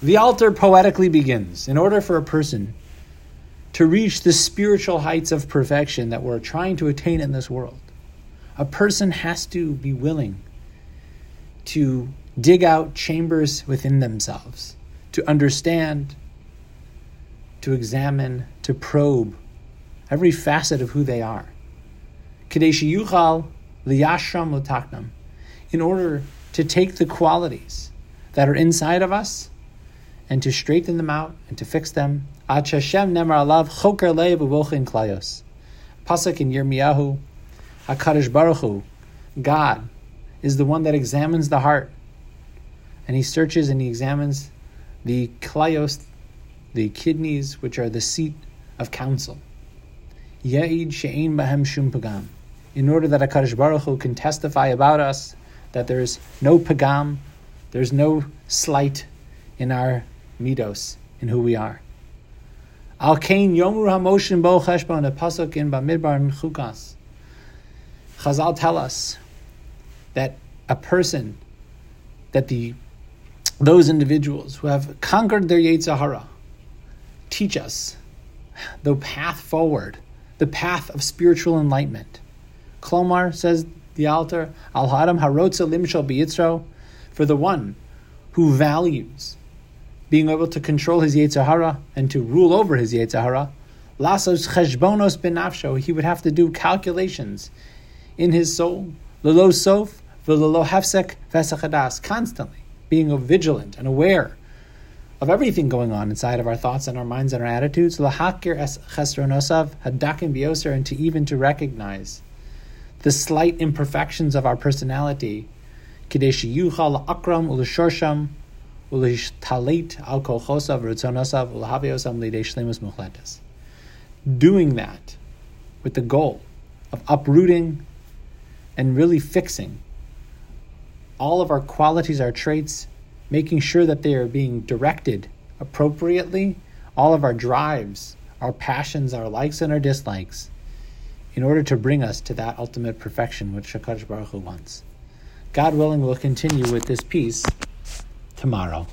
The Alter poetically begins. In order for a person to reach the spiritual heights of perfection that we're trying to attain in this world, a person has to be willing to dig out chambers within themselves, to understand, to examine, to probe every facet of who they are. Kadeshi yuchal liyashram l'taknam, in order to take the qualities that are inside of us and to straighten them out and to fix them. Ad Hashem nemar alav choker leiv uvochin klayos. Pasuk in Yirmiyahu, HaKadosh Baruch Hu, God, is the one that examines the heart. And he searches and he examines the klayos, the kidneys, which are the seat of counsel. Ya'id she'ein bahem shum pagam. In order that HaKadosh Baruch Hu can testify about us that there is no pagam, there's no slight in our midos, in who we are. Al kain yomru hamoshlim bo cheshbon, a pasuk in Bamidbar and Chukas. Chazal tell us that a person, that the those individuals who have conquered their yetzer hara teach us the path forward, the path of spiritual enlightenment. Klomar says the Alter, Al Haram Harotza Limshal Biyitzro, for the one who values being able to control his yetzer hara and to rule over his yetzer hara, Lasos Cheshbonos Benafsho, he would have to do calculations in his soul, Lalo Sof, Lalo Hefsek Vesachadas, constantly being vigilant and aware of everything going on inside of our thoughts and our minds and our attitudes, Lahakir es Chesronosav, Hadakin Bioser, and to even to recognize the slight imperfections of our personality, Kadeshi Yuchal Akram Ulashorsham, Doing that with the goal of uprooting and really fixing all of our qualities, our traits, making sure that they are being directed appropriately, all of our drives, our passions, our likes and our dislikes, in order to bring us to that ultimate perfection which HaKadosh Baruch Hu wants. God willing, we'll continue with this piece tomorrow.